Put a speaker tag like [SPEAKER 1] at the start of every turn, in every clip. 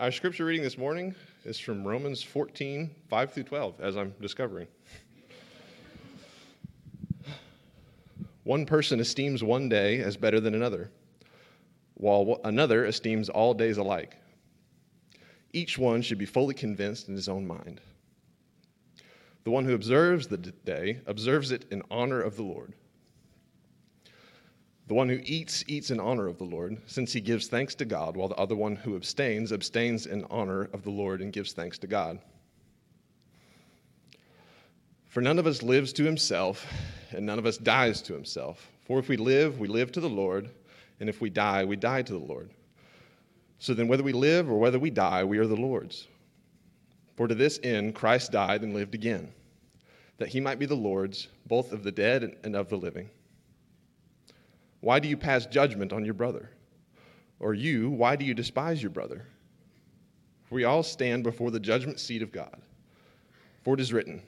[SPEAKER 1] Our scripture reading this morning is from Romans 14, 5 through 12, as I'm discovering. One person esteems one day as better than another, while another esteems all days alike. Each one should be fully convinced in his own mind. The one who observes the day observes it in honor of the Lord. The one who eats, eats in honor of the Lord, since he gives thanks to God, while the other one who abstains, abstains in honor of the Lord and gives thanks to God. For none of us lives to himself, and none of us dies to himself. For if we live, we live to the Lord, and if we die, we die to the Lord. So then, whether we live or whether we die, we are the Lord's. For to this end Christ died and lived again, that he might be the Lord's, both of the dead and of the living. Why do you pass judgment on your brother? Or you, why do you despise your brother? We all stand before the judgment seat of God. For it is written,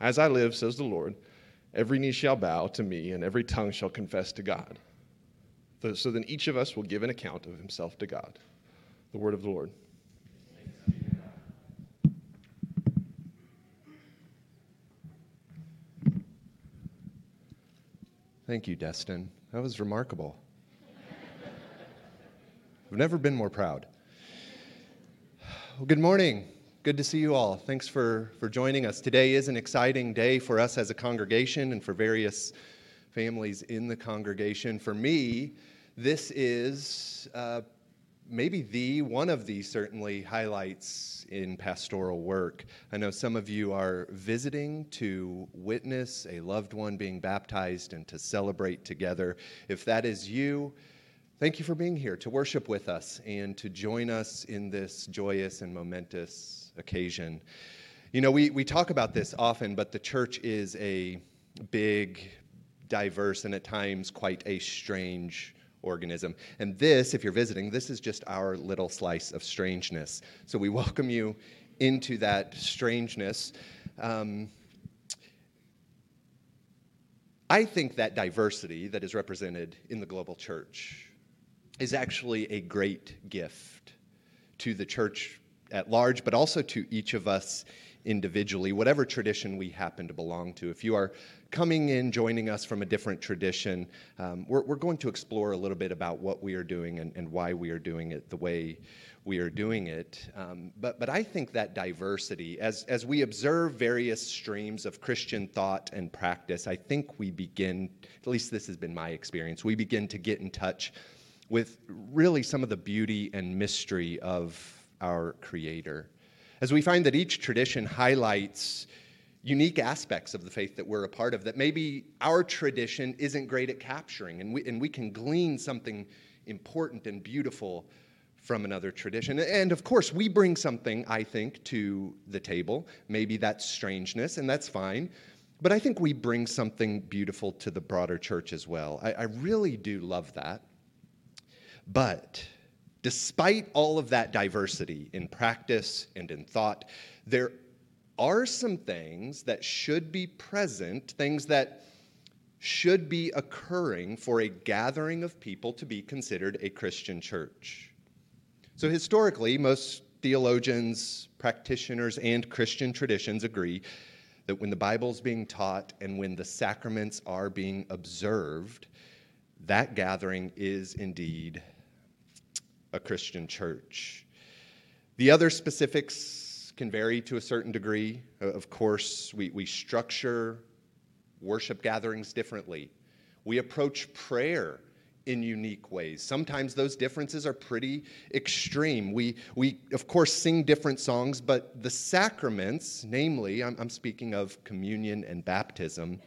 [SPEAKER 1] As I live, says the Lord, every knee shall bow to me, and every tongue shall confess to God. So then each of us will give an account of himself to God. The word of the Lord.
[SPEAKER 2] Thank you, Destin. That was remarkable. I've never been more proud. Well, good morning. Good to see you all. Thanks for, for joining us. Today is an exciting day for us as a congregation and for various families in the congregation. For me, this is uh, maybe the one of the certainly highlights in pastoral work. I know some of you are visiting to witness a loved one being baptized and to celebrate together. If that is you, thank you for being here to worship with us and to join us in this joyous and momentous occasion. You know, we, we talk about this often, but the church is a big, diverse, and at times quite a strange organism. And this, if you're visiting, this is just our little slice of strangeness. So we welcome you into that strangeness. Um, I think that diversity that is represented in the global church is actually a great gift to the church at large, but also to each of us individually, whatever tradition we happen to belong to. If you are coming in, joining us from a different tradition, um, we're, we're, going to explore a little bit about what we are doing and, and why we are doing it the way we are doing it. Um, but, but I think that diversity, as, as we observe various streams of Christian thought and practice, I think we begin, at least this has been my experience, we begin to get in touch with really some of the beauty and mystery of our Creator. As we find that each tradition highlights unique aspects of the faith that we're a part of that maybe our tradition isn't great at capturing, and we, and we can glean something important and beautiful from another tradition. And of course, we bring something, I think, to the table. Maybe that's strangeness, and that's fine. But I think we bring something beautiful to the broader church as well. I, I really do love that. But despite all of that diversity in practice and in thought, there are some things that should be present, things that should be occurring for a gathering of people to be considered a Christian church. So, historically, most theologians, practitioners, and Christian traditions agree that when the Bible is being taught and when the sacraments are being observed, that gathering is indeed a Christian church. The other specifics can vary to a certain degree. Uh, of course, we, we structure worship gatherings differently. We approach prayer in unique ways. Sometimes those differences are pretty extreme. We, we of course, sing different songs, but the sacraments, namely, I'm, I'm speaking of communion and baptism,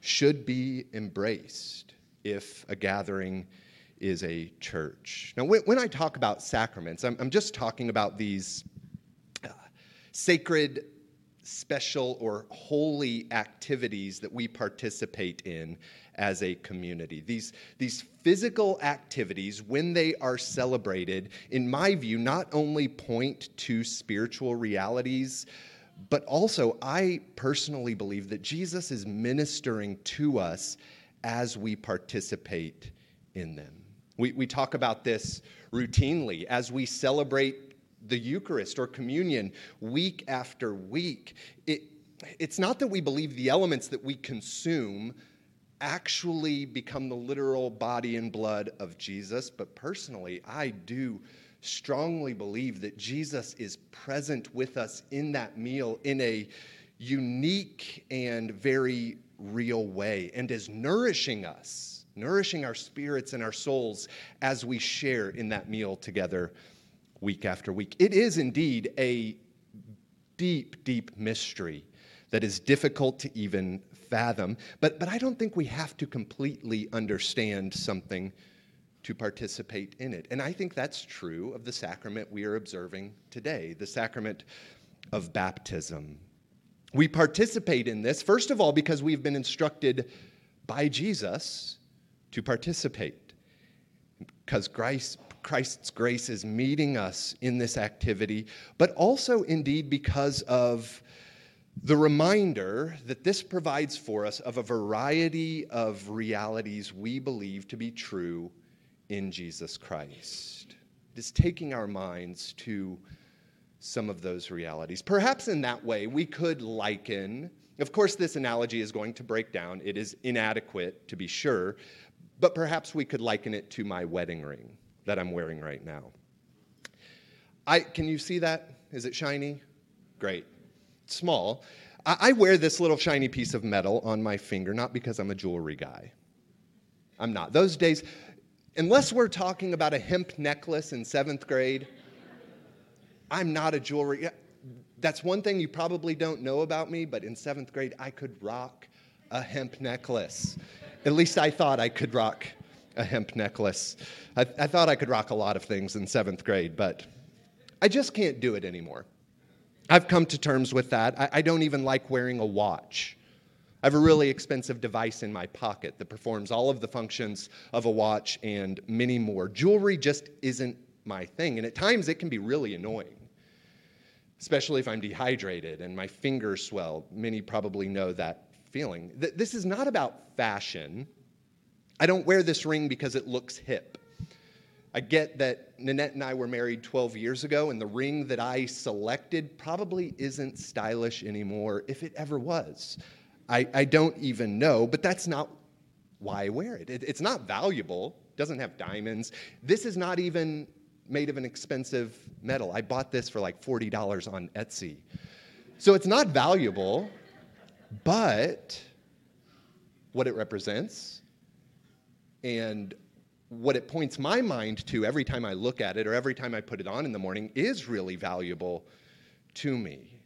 [SPEAKER 2] should be embraced if a gathering is a church. Now, when, I talk about sacraments, I'm, I'm just talking about these uh, sacred, special, or holy activities that we participate in as a community. These, these physical activities, when they are celebrated, in my view, not only point to spiritual realities, but also I personally believe that Jesus is ministering to us as we participate in them. We, we talk about this routinely as we celebrate the Eucharist or communion week after week. It, it's not that we believe the elements that we consume actually become the literal body and blood of Jesus, but personally, I do strongly believe that Jesus is present with us in that meal in a unique and very real way and is nourishing us, nourishing our spirits and our souls as we share in that meal together week after week. It is indeed a deep, deep mystery that is difficult to even fathom, but, but I don't think we have to completely understand something to participate in it. And I think that's true of the sacrament we are observing today, the sacrament of baptism. We participate in this, first of all, because we've been instructed by Jesus to participate. Because Christ, Christ's grace is meeting us in this activity, but also indeed because of the reminder that this provides for us of a variety of realities we believe to be true in Jesus Christ. It is taking our minds to some of those realities. Perhaps in that way, we could liken, of course, this analogy is going to break down. It is inadequate, to be sure, but perhaps we could liken it to my wedding ring that I'm wearing right now. I, can you see that? Is it shiny? Great. small. I, I wear this little shiny piece of metal on my finger, not because I'm a jewelry guy. I'm not. Those days, unless we're talking about a hemp necklace in seventh grade, I'm not a jewelry. That's one thing you probably don't know about me, but in seventh grade, I could rock a hemp necklace. At least I thought I could rock a hemp necklace. I, I thought I could rock a lot of things in seventh grade, but I just can't do it anymore. I've come to terms with that. I, I don't even like wearing a watch. I have a really expensive device in my pocket that performs all of the functions of a watch and many more. Jewelry just isn't my thing, and at times it can be really annoying, especially if I'm dehydrated and my fingers swell. Many probably know that feeling. This is not about fashion. I don't wear this ring because it looks hip. I get that Nanette and I were married 12 years ago, and the ring that I selected probably isn't stylish anymore, if it ever was. I, I don't even know, but that's not why I wear it. it. It's not valuable, it doesn't have diamonds. This is not even made of an expensive metal. I bought this for like $40 on Etsy. So it's not valuable, but what it represents and what it points my mind to every time I look at it or every time I put it on in the morning is really valuable to me.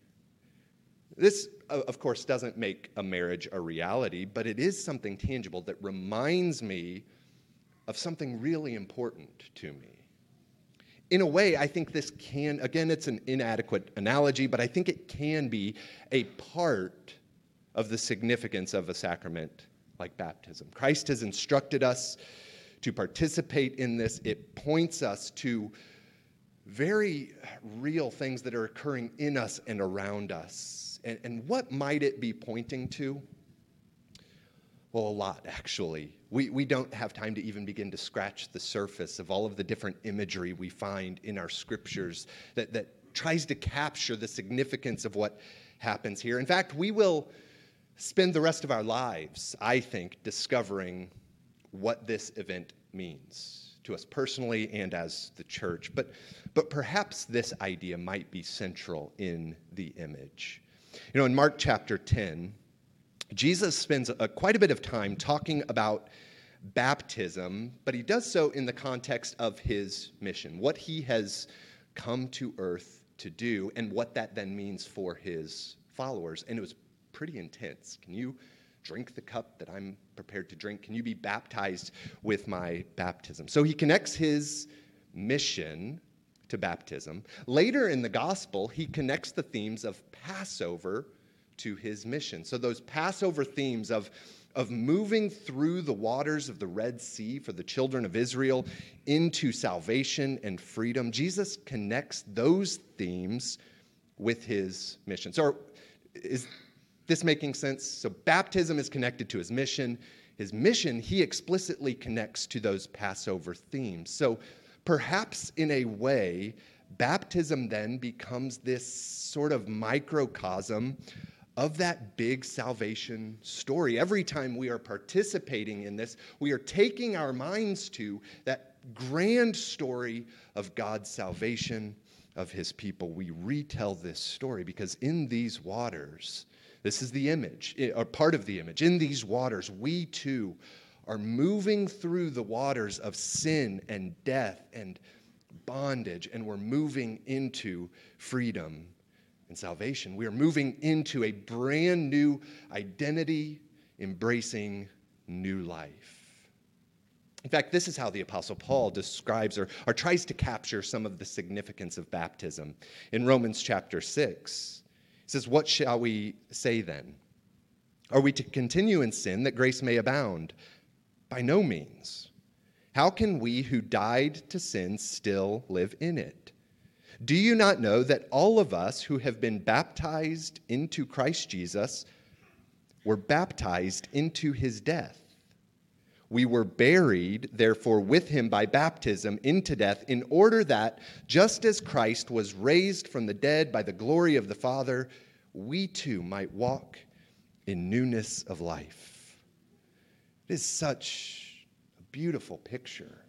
[SPEAKER 2] This, of course, doesn't make a marriage a reality, but it is something tangible that reminds me of something really important to me. In a way, I think this can, again, it's an inadequate analogy, but I think it can be a part of the significance of a sacrament like baptism. Christ has instructed us to participate in this, it points us to very real things that are occurring in us and around us. And, and what might it be pointing to? Well, a lot, actually. We, we don't have time to even begin to scratch the surface of all of the different imagery we find in our scriptures that, that tries to capture the significance of what happens here. In fact, we will spend the rest of our lives, I think, discovering what this event means to us personally and as the church. But, but perhaps this idea might be central in the image. You know, in Mark chapter 10, Jesus spends a, quite a bit of time talking about baptism, but he does so in the context of his mission, what he has come to earth to do, and what that then means for his followers. And it was pretty intense. Can you drink the cup that I'm prepared to drink? Can you be baptized with my baptism? So he connects his mission to baptism. Later in the gospel, he connects the themes of Passover to his mission. So those Passover themes of of moving through the waters of the Red Sea for the children of Israel into salvation and freedom. Jesus connects those themes with his mission. So, is this making sense? So, baptism is connected to his mission, his mission, he explicitly connects to those Passover themes. So perhaps in a way, baptism then becomes this sort of microcosm of that big salvation story. Every time we are participating in this, we are taking our minds to that grand story of God's salvation of his people. We retell this story because in these waters, this is the image, or part of the image. In these waters, we too are moving through the waters of sin and death and bondage, and we're moving into freedom and salvation. We are moving into a brand new identity, embracing new life. In fact, this is how the Apostle Paul describes or, or tries to capture some of the significance of baptism. In Romans chapter 6, he says, What shall we say then? Are we to continue in sin that grace may abound? By no means. How can we who died to sin still live in it? Do you not know that all of us who have been baptized into Christ Jesus were baptized into his death? We were buried, therefore, with him by baptism into death, in order that, just as Christ was raised from the dead by the glory of the Father, we too might walk in newness of life. It is such a beautiful picture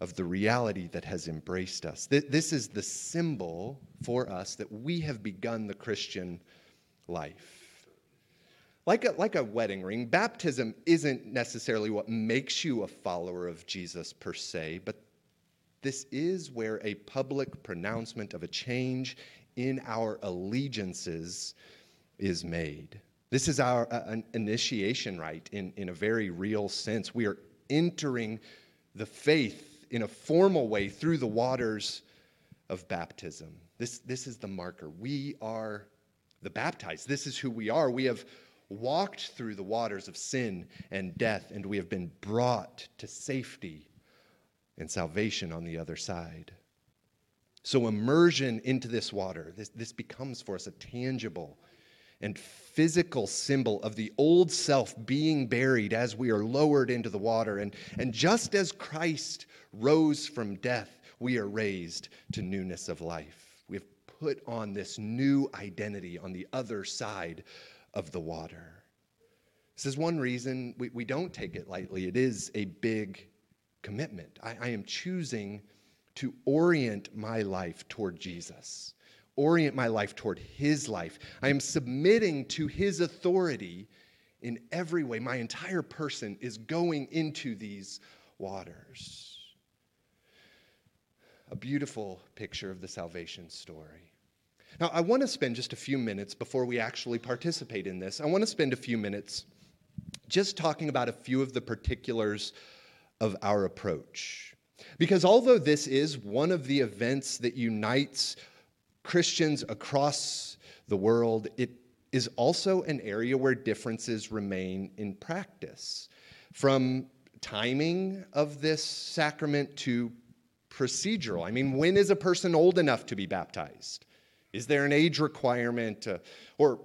[SPEAKER 2] of the reality that has embraced us. This is the symbol for us that we have begun the Christian life. Like a, like a wedding ring, baptism isn't necessarily what makes you a follower of Jesus per se, but this is where a public pronouncement of a change in our allegiances is made. This is our uh, an initiation rite in, in a very real sense. We are entering the faith in a formal way through the waters of baptism. This, this is the marker. We are the baptized. This is who we are. We have walked through the waters of sin and death, and we have been brought to safety and salvation on the other side. So, immersion into this water, this, this becomes for us a tangible and physical symbol of the old self being buried as we are lowered into the water. And, and just as Christ rose from death, we are raised to newness of life. We have put on this new identity on the other side of the water. This is one reason we, we don't take it lightly. It is a big commitment. I, I am choosing to orient my life toward Jesus, orient my life toward His life. I am submitting to His authority in every way. My entire person is going into these waters. A beautiful picture of the salvation story. Now, I want to spend just a few minutes before we actually participate in this. I want to spend a few minutes just talking about a few of the particulars of our approach. Because although this is one of the events that unites Christians across the world, it is also an area where differences remain in practice. From timing of this sacrament to procedural. I mean, when is a person old enough to be baptized? Is there an age requirement uh, or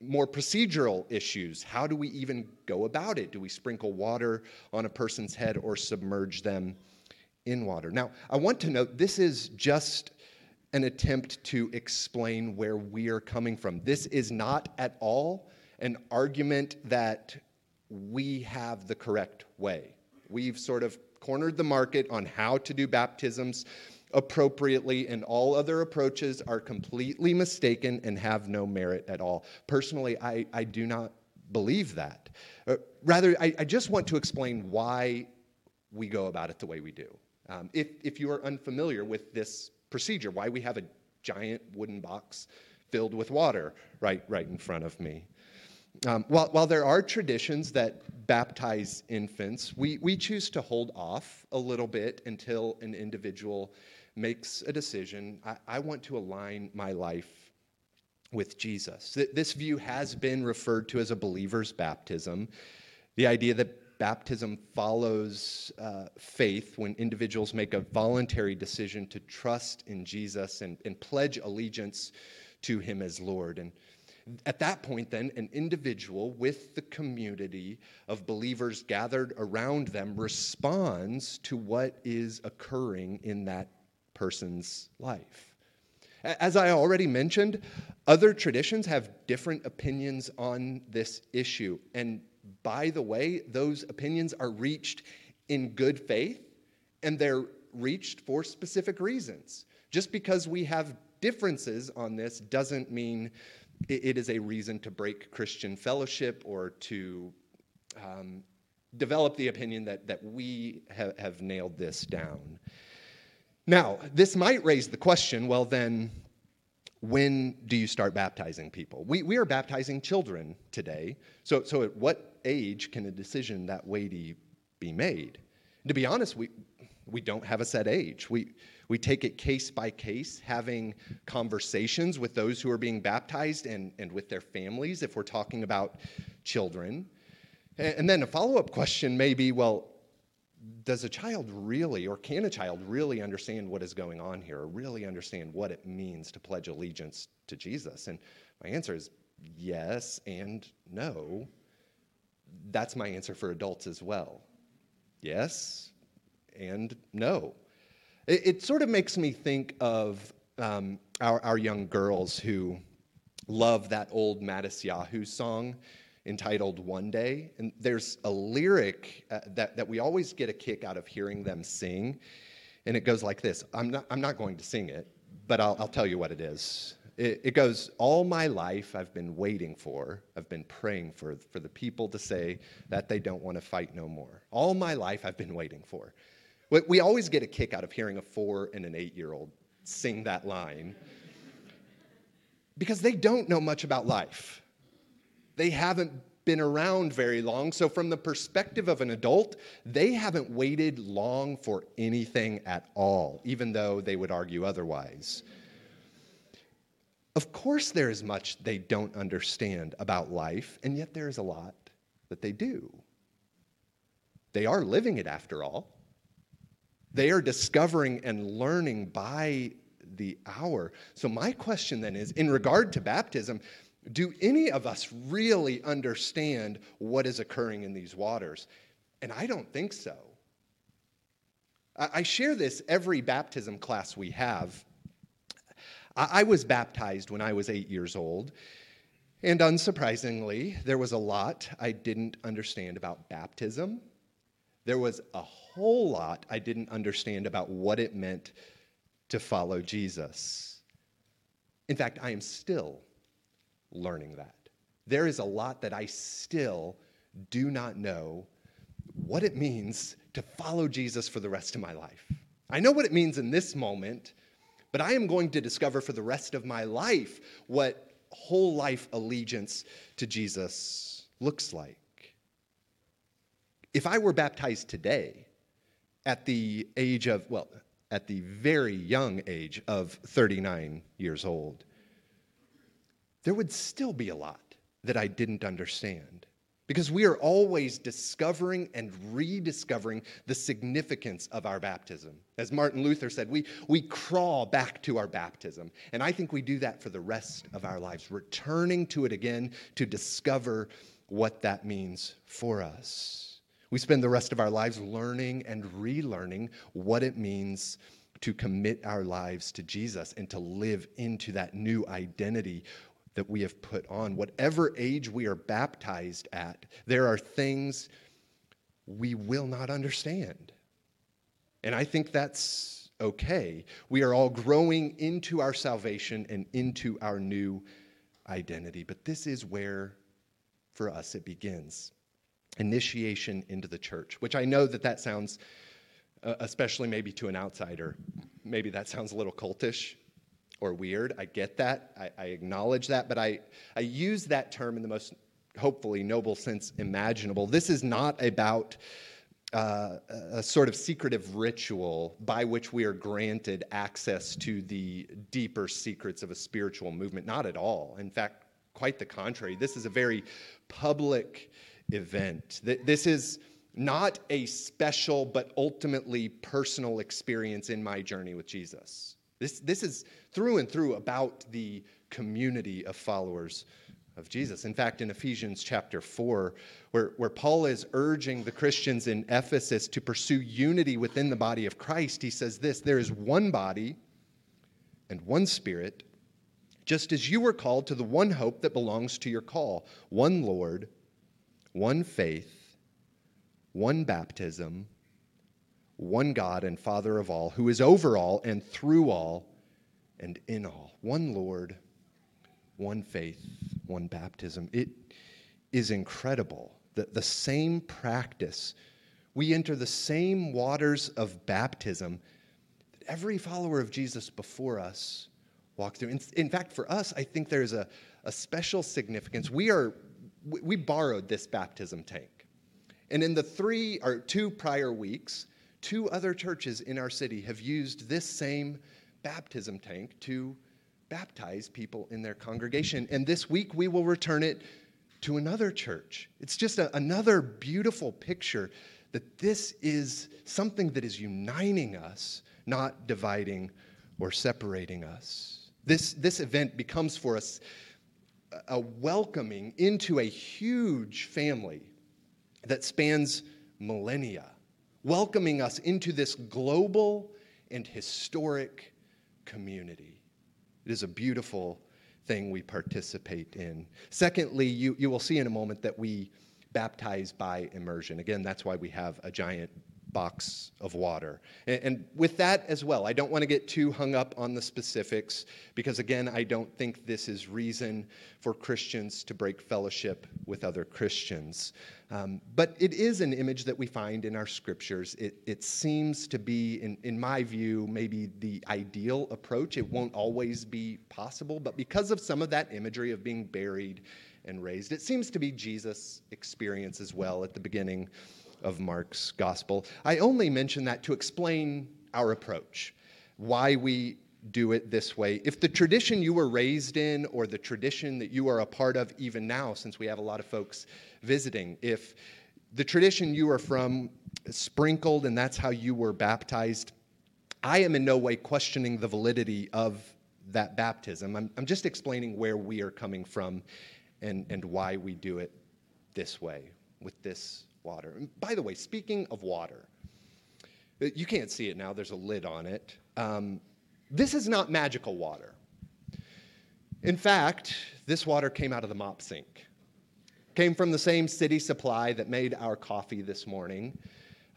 [SPEAKER 2] more procedural issues? How do we even go about it? Do we sprinkle water on a person's head or submerge them in water? Now, I want to note this is just an attempt to explain where we are coming from. This is not at all an argument that we have the correct way. We've sort of cornered the market on how to do baptisms appropriately, and all other approaches are completely mistaken and have no merit at all. Personally, I, I do not believe that. Uh, rather, I, I, just want to explain why we go about it the way we do. Um, if, if you are unfamiliar with this procedure, why we have a giant wooden box filled with water right, right in front of me. Um, while, while there are traditions that baptize infants, we, we choose to hold off a little bit until an individual makes a decision I, I want to align my life with Jesus. This view has been referred to as a believer's baptism. The idea that baptism follows uh, faith when individuals make a voluntary decision to trust in Jesus and, and pledge allegiance to him as Lord. And At that point, then, an individual with the community of believers gathered around them responds to what is occurring in that person's life. As I already mentioned, other traditions have different opinions on this issue. And by the way, those opinions are reached in good faith and they're reached for specific reasons. Just because we have differences on this doesn't mean it is a reason to break Christian fellowship or to um, develop the opinion that, that we ha- have nailed this down. Now, this might raise the question well, then, when do you start baptizing people? We, we are baptizing children today. So, so, at what age can a decision that weighty be made? To be honest, we, we don't have a set age. We, we take it case by case, having conversations with those who are being baptized and, and with their families if we're talking about children. And, and then a follow up question may be well, does a child really, or can a child really understand what is going on here, or really understand what it means to pledge allegiance to Jesus? And my answer is yes and no. That's my answer for adults as well. Yes and no. It, it sort of makes me think of um, our, our young girls who love that old Matisyahu song entitled One Day. And there's a lyric uh, that, that we always get a kick out of hearing them sing. And it goes like this I'm not, I'm not going to sing it, but I'll, I'll tell you what it is. It, it goes, All my life I've been waiting for, I've been praying for, for the people to say that they don't want to fight no more. All my life I've been waiting for. We always get a kick out of hearing a four and an eight year old sing that line because they don't know much about life. They haven't been around very long. So, from the perspective of an adult, they haven't waited long for anything at all, even though they would argue otherwise. Of course, there is much they don't understand about life, and yet there is a lot that they do. They are living it after all. They are discovering and learning by the hour. So, my question then is in regard to baptism, do any of us really understand what is occurring in these waters? And I don't think so. I share this every baptism class we have. I was baptized when I was eight years old. And unsurprisingly, there was a lot I didn't understand about baptism there was a whole lot I didn't understand about what it meant to follow Jesus. In fact, I am still learning that. There is a lot that I still do not know what it means to follow Jesus for the rest of my life. I know what it means in this moment, but I am going to discover for the rest of my life what whole life allegiance to Jesus looks like. If I were baptized today at the age of, well, at the very young age of 39 years old, there would still be a lot that I didn't understand. Because we are always discovering and rediscovering the significance of our baptism. As Martin Luther said, we, we crawl back to our baptism. And I think we do that for the rest of our lives, returning to it again to discover what that means for us. We spend the rest of our lives learning and relearning what it means to commit our lives to Jesus and to live into that new identity that we have put on. Whatever age we are baptized at, there are things we will not understand. And I think that's okay. We are all growing into our salvation and into our new identity. But this is where, for us, it begins initiation into the church, which I know that that sounds, uh, especially maybe to an outsider, maybe that sounds a little cultish or weird. I get that. I, I acknowledge that. But I, I use that term in the most hopefully noble sense imaginable. This is not about uh, a sort of secretive ritual by which we are granted access to the deeper secrets of a spiritual movement. Not at all. In fact, quite the contrary. This is a very public event. This is not a special but ultimately personal experience in my journey with Jesus. This, this is through and through about the community of followers of Jesus. In fact, in Ephesians chapter 4, where, where Paul is urging the Christians in Ephesus to pursue unity within the body of Christ, he says this there is one body and one spirit, just as you were called to the one hope that belongs to your call one Lord, one faith, one baptism, one God and Father of all, who is over all and through all and in all. One Lord, one faith, one baptism. It is incredible that the same practice, we enter the same waters of baptism that every follower of Jesus before us walked through. In, in fact, for us, I think there's a, a special significance. We are we borrowed this baptism tank. And in the three or two prior weeks, two other churches in our city have used this same baptism tank to baptize people in their congregation. And this week we will return it to another church. It's just a, another beautiful picture that this is something that is uniting us, not dividing or separating us. This, this event becomes for us a welcoming into a huge family that spans millennia, welcoming us into this global and historic community. It is a beautiful thing we participate in. Secondly, you, you will see in a moment that we baptize by immersion. Again, that's why we have a giant box of water. And, and, with that as well, I don't want to get too hung up on the specifics because, again, I don't think this is reason for Christians to break fellowship with other Christians. Um, but it is an image that we find in our scriptures. It, it seems to be, in, in my view, maybe the ideal approach. It won't always be possible, but because of some of that imagery of being buried and raised, it seems to be Jesus' experience as well at the beginning of Mark's gospel. I only mention that to explain our approach, why we do it this way. If the tradition you were raised in, or the tradition that you are a part of even now, since we have a lot of folks visiting, if the tradition you are from sprinkled and that's how you were baptized, I am in no way questioning the validity of that baptism. I'm, I'm just explaining where we are coming from and, and why we do it this way with this water. And by the way, speaking of water, uh, you can't see it now, there's a lid on it. Um, this is not magical water. In fact, this water came out of the mop sink. Came from the same city supply that made our coffee this morning.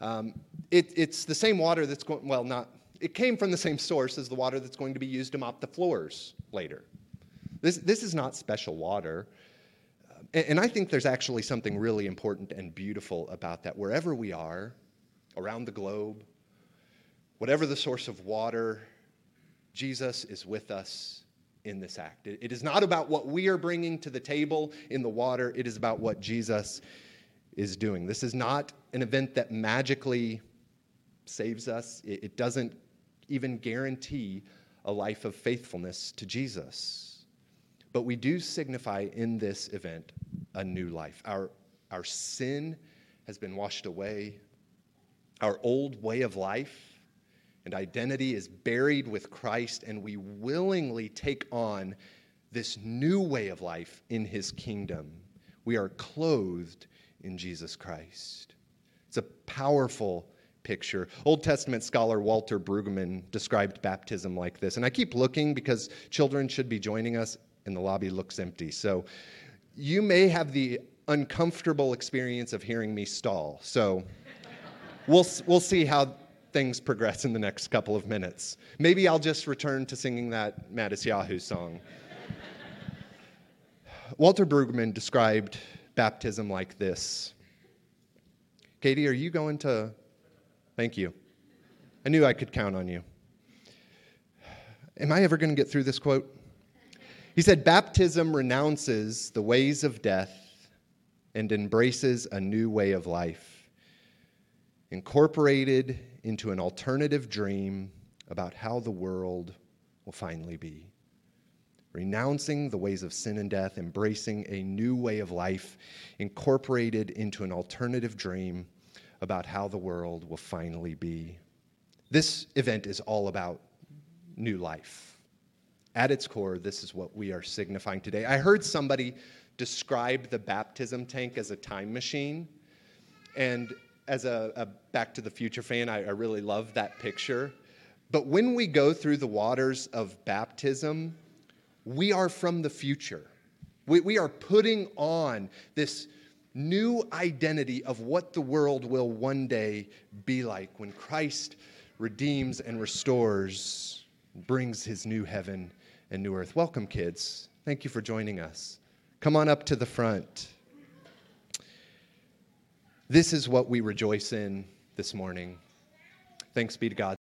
[SPEAKER 2] Um, it, it's the same water that's going, well, not, it came from the same source as the water that's going to be used to mop the floors later. This, this is not special water. And I think there's actually something really important and beautiful about that. Wherever we are, around the globe, whatever the source of water, Jesus is with us in this act. It is not about what we are bringing to the table in the water, it is about what Jesus is doing. This is not an event that magically saves us, it doesn't even guarantee a life of faithfulness to Jesus. But we do signify in this event a new life. Our, our sin has been washed away, our old way of life and identity is buried with Christ, and we willingly take on this new way of life in his kingdom. We are clothed in Jesus Christ. It's a powerful picture. Old Testament scholar Walter Brueggemann described baptism like this. And I keep looking because children should be joining us and the lobby looks empty. So you may have the uncomfortable experience of hearing me stall. So we'll, we'll see how things progress in the next couple of minutes. Maybe I'll just return to singing that Matisyahu song. Walter Brueggemann described baptism like this Katie, are you going to? Thank you. I knew I could count on you. Am I ever going to get through this quote? He said, Baptism renounces the ways of death and embraces a new way of life, incorporated into an alternative dream about how the world will finally be. Renouncing the ways of sin and death, embracing a new way of life, incorporated into an alternative dream about how the world will finally be. This event is all about new life at its core, this is what we are signifying today. I heard somebody describe the baptism tank as a time machine. And as a, a Back to the Future fan, I, I really love that picture. But when we go through the waters of baptism, we are from the future. We, we are putting on this new identity of what the world will one day be like when Christ redeems and restores, brings his new heaven and new earth. Welcome, kids. Thank you for joining us. Come on up to the front. This is what we rejoice in this morning. Thanks be to God.